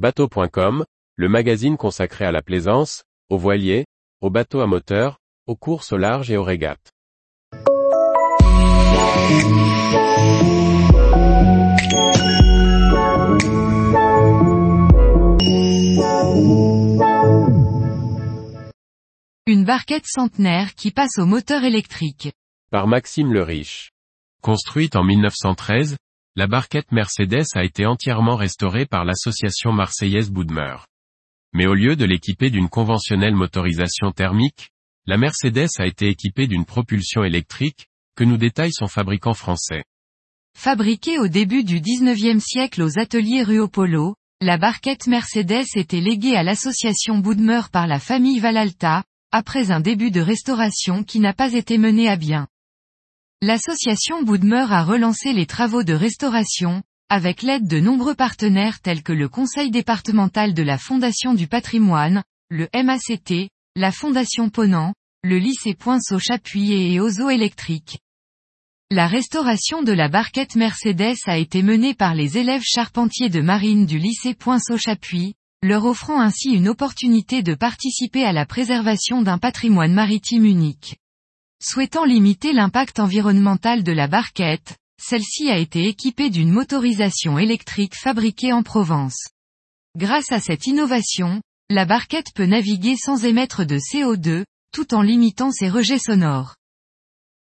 Bateau.com, le magazine consacré à la plaisance, aux voiliers, aux bateaux à moteur, aux courses au large et aux régates. Une barquette centenaire qui passe au moteur électrique. Par Maxime le Riche. Construite en 1913, la barquette Mercedes a été entièrement restaurée par l'association marseillaise Boudmeur. Mais au lieu de l'équiper d'une conventionnelle motorisation thermique, la Mercedes a été équipée d'une propulsion électrique, que nous détaille son fabricant français. Fabriquée au début du 19e siècle aux ateliers Ruopolo, la barquette Mercedes était léguée à l'association Boudmeur par la famille Valalta, après un début de restauration qui n'a pas été mené à bien. L'association Boudmeur a relancé les travaux de restauration, avec l'aide de nombreux partenaires tels que le Conseil départemental de la Fondation du patrimoine, le MACT, la Fondation Ponant, le lycée Poinceau Chapuis et Ozo Électrique. La restauration de la barquette Mercedes a été menée par les élèves charpentiers de marine du lycée Poinceau Chapuis, leur offrant ainsi une opportunité de participer à la préservation d'un patrimoine maritime unique. Souhaitant limiter l'impact environnemental de la barquette, celle-ci a été équipée d'une motorisation électrique fabriquée en Provence. Grâce à cette innovation, la barquette peut naviguer sans émettre de CO2, tout en limitant ses rejets sonores.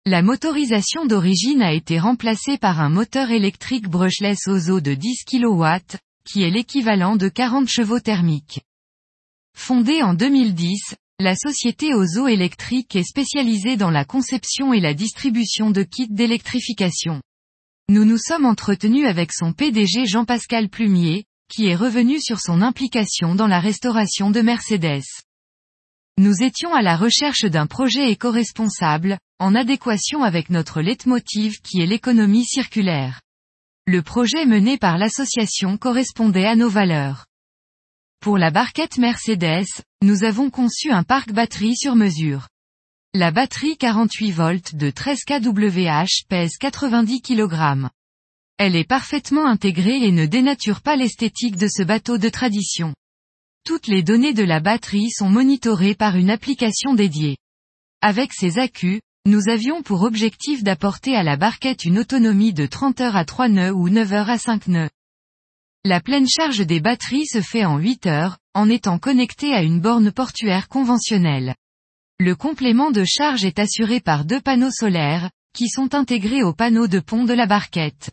La motorisation d'origine a été remplacée par un moteur électrique brushless Ozo de 10 kW, qui est l'équivalent de 40 chevaux thermiques. Fondée en 2010, la société Ozo Électrique est spécialisée dans la conception et la distribution de kits d'électrification. Nous nous sommes entretenus avec son PDG Jean-Pascal Plumier, qui est revenu sur son implication dans la restauration de Mercedes. Nous étions à la recherche d'un projet éco-responsable, en adéquation avec notre leitmotiv qui est l'économie circulaire. Le projet mené par l'association correspondait à nos valeurs. Pour la barquette Mercedes, nous avons conçu un parc batterie sur mesure. La batterie 48 volts de 13 kWh pèse 90 kg. Elle est parfaitement intégrée et ne dénature pas l'esthétique de ce bateau de tradition. Toutes les données de la batterie sont monitorées par une application dédiée. Avec ces accus, nous avions pour objectif d'apporter à la barquette une autonomie de 30 heures à 3 nœuds ou 9 heures à 5 nœuds. La pleine charge des batteries se fait en 8 heures, en étant connecté à une borne portuaire conventionnelle. Le complément de charge est assuré par deux panneaux solaires, qui sont intégrés aux panneaux de pont de la barquette.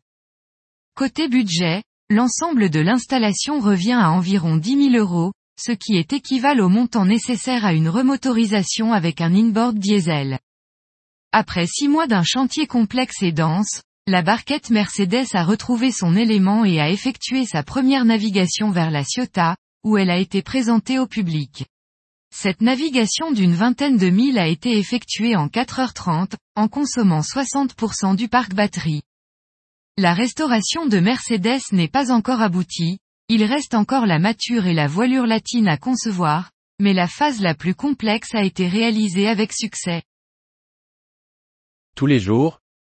Côté budget, l'ensemble de l'installation revient à environ 10 000 euros, ce qui est équivalent au montant nécessaire à une remotorisation avec un inboard diesel. Après six mois d'un chantier complexe et dense, la barquette Mercedes a retrouvé son élément et a effectué sa première navigation vers la Ciotat, où elle a été présentée au public. Cette navigation d'une vingtaine de milles a été effectuée en 4h30, en consommant 60% du parc batterie. La restauration de Mercedes n'est pas encore aboutie, il reste encore la mature et la voilure latine à concevoir, mais la phase la plus complexe a été réalisée avec succès. Tous les jours,